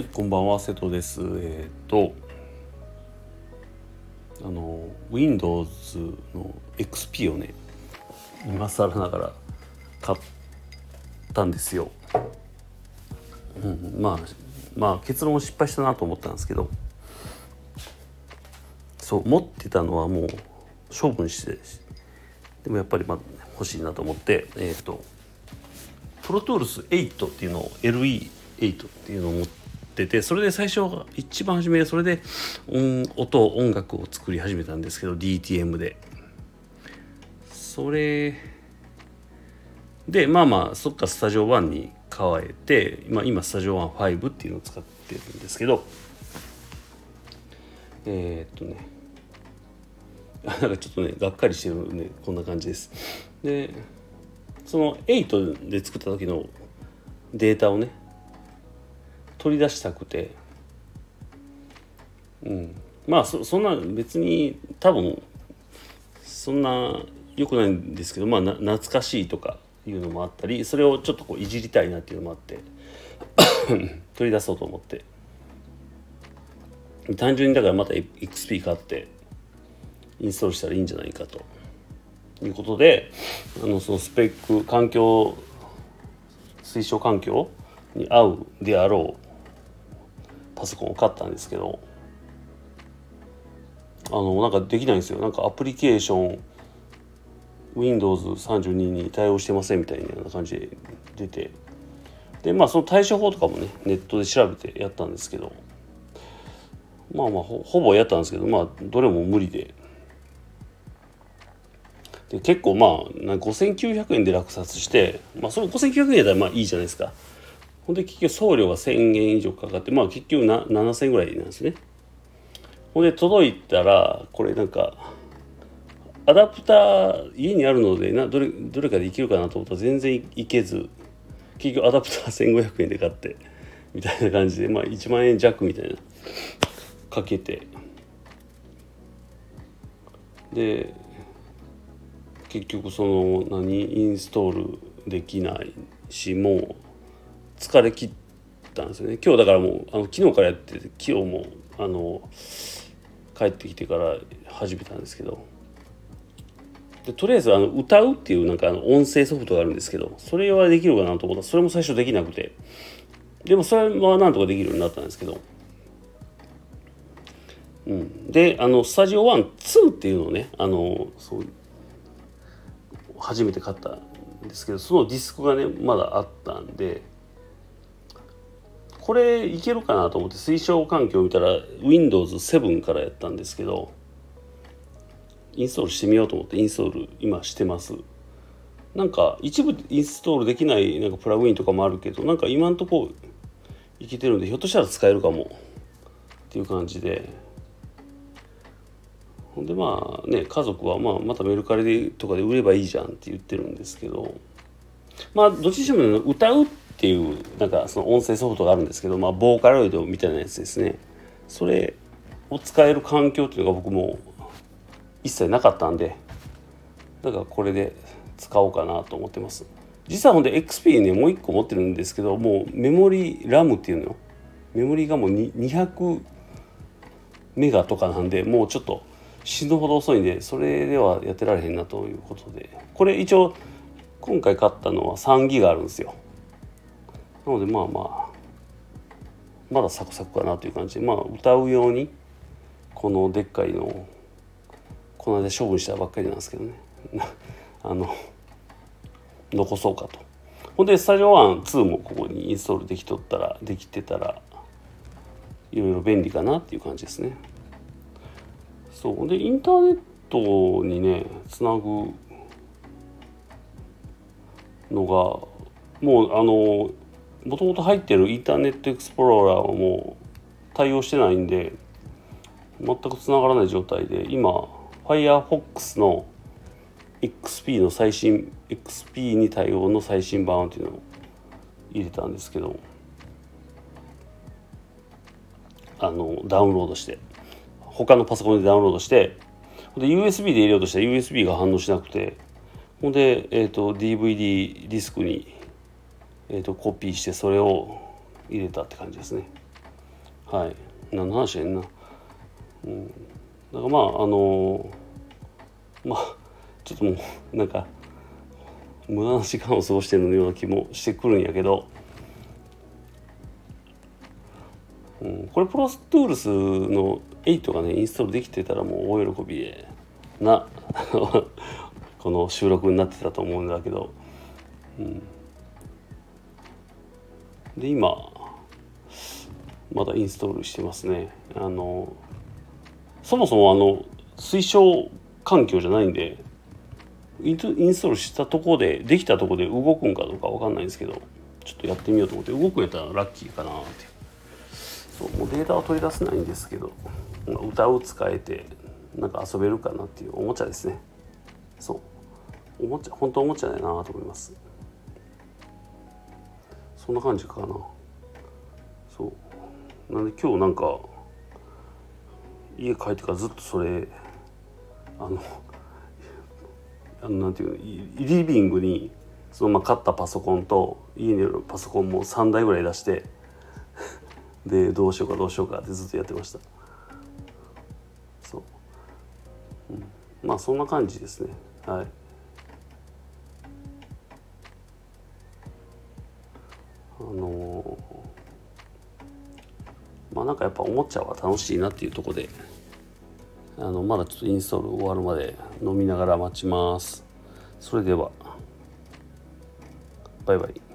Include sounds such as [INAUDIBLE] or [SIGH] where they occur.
い、こんばんは、瀬戸です。えっ、と、あの、Windows の XP をね、今更ながら買ったんですよ。うん、まあ、まあ、結論失敗したなと思ったんですけど、そう、持ってたのはもう処分して、でもやっぱり、まあ、欲しいなと思って、えっ、と、プロトゥールス8っていうのを LE8 っていうのを持っててそれで最初一番初めそれで音音音楽を作り始めたんですけど DTM で。それでまあまあそっかスタジオ1に変えて今今スタジオ15っていうのを使ってるんですけどえー、っとねなんかちょっとねがっかりしてるんでこんな感じです。でその8で作った時のデータをね取り出したくて。うん。まあそそんな別に多分そんな良くないんですけどまあ懐かしいとかいうのもあったりそれをちょっとこういじりたいなっていうのもあって [COUGHS] 取り出そうと思って。単純にだからまた XP 買ってインストールしたらいいんじゃないかと。いうことであのそのスペック環境推奨環境に合うであろうパソコンを買ったんですけどあのなんかできないんですよ。なんかアプリケーション Windows32 に対応してませんみたいな感じで出て。でまあその対処法とかもねネットで調べてやったんですけどまあまあほぼやったんですけどまあどれも無理で。で結構まあ5900円で落札してまあその5900円だったらまあいいじゃないですか。ほんで結局送料が1000円以上かかってまあ結局な7000円ぐらいなんですね。ほんで届いたらこれなんかアダプター家にあるのでなどれどれかでいけるかなと思ったら全然いけず結局アダプター1500円で買ってみたいな感じでまあ1万円弱みたいなかけて。で結局その何インストールできないしもう疲れ切ったんですよね。今日だからもうあの昨日からやってて今日もあの帰ってきてから始めたんですけど。でとりあえずあの歌うっていうなんかあの音声ソフトがあるんですけどそれはできるかなと思った。らそれも最初できなくて。でもそれはなんとかできるようになったんですけど。うん、であのスタジオ12っていうのをねあのそう初めて買ったんですけどそのディスクがねまだあったんで。これいけるかなと思って推奨環境を見たら Windows7 からやったんですけどインストールしてみようと思ってインストール今してます。なんか一部インストールできないなんかプラグインとかもあるけどなんか今んとこいけてるんでひょっとしたら使えるかも。っていう感じで。ほんでまあね家族はまあまたメルカリでとかで売ればいいじゃんって言ってるんですけど。まあどっちにしても、歌うってていうなんかその音声ソフトがあるんですけどまあボーカロイドみたいなやつですね。それを使える環境っていうのが僕も一切なかったんでだからこれで使おうかなと思ってます。実はほんで XP ねもう一個持ってるんですけどもうメモリラムっていうの。メモリがもう200メガとかなんでもうちょっと死ぬほど遅いんでそれではやってられへんなということで。これ一応今回買ったのは3ギガあるんですよ。なのでまあまあまだサクサクかなという感じ。でまあ歌うようにこのでっかいのをこの間処分したばっかりなんですけどね。[LAUGHS] あの残そうかと。ほんでスタジオ12もここにインストールできとったらできてたらいろいろ便利かなっていう感じですね。そう。でインターネットにねつなぐのがもうあのもともと入ってるインターネットエクスプローラーはもう対応してないんで全くつながらない状態で今 Firefox の XP の最新 XP に対応の最新版っていうのを入れたんですけどあのダウンロードして他のパソコンでダウンロードしてで USB で入れようとしたら USB が反応しなくてほんで、えーと、DVD ディスクに、えーと、コピーしてそれを入れたって感じですね。はい。何の話やんな。うん。だからまああのまあちょっともうなんか無駄な時間を過ごしてるような気もしてくるんやけど、うん、これプロストゥールスの8がねインストールできてたらもう大喜びでな [LAUGHS] この収録になってたと思うんだけど、うん、で今まだインストールしてますね。あのそもそもあの推奨環境じゃないんでインストールしたとこでできたとこで動くんかどうか分かんないんですけどちょっとやってみようと思って動くんやったらラッキーかなってそうもうデータは取り出せないんですけど歌を使えてなんか遊べるかなっていうおもちゃですね。そう。おもちゃ本当おもちゃだなと思います。そんな感じかな。そう。なんで今日なんか家帰ってからずっとそれあの [LAUGHS] あのなんていうのリビングにそのまま買ったパソコンと家にあるパソコンも3台ぐらい出してでどうしようかどうしようかってずっとやってました。そう、うん、まあそんな感じですね。はい。あの、まあなんかやっぱおもちゃは楽しいなっていうとこであのまだちょっとインストール終わるまで飲みながら待ちます。それではバイバイ。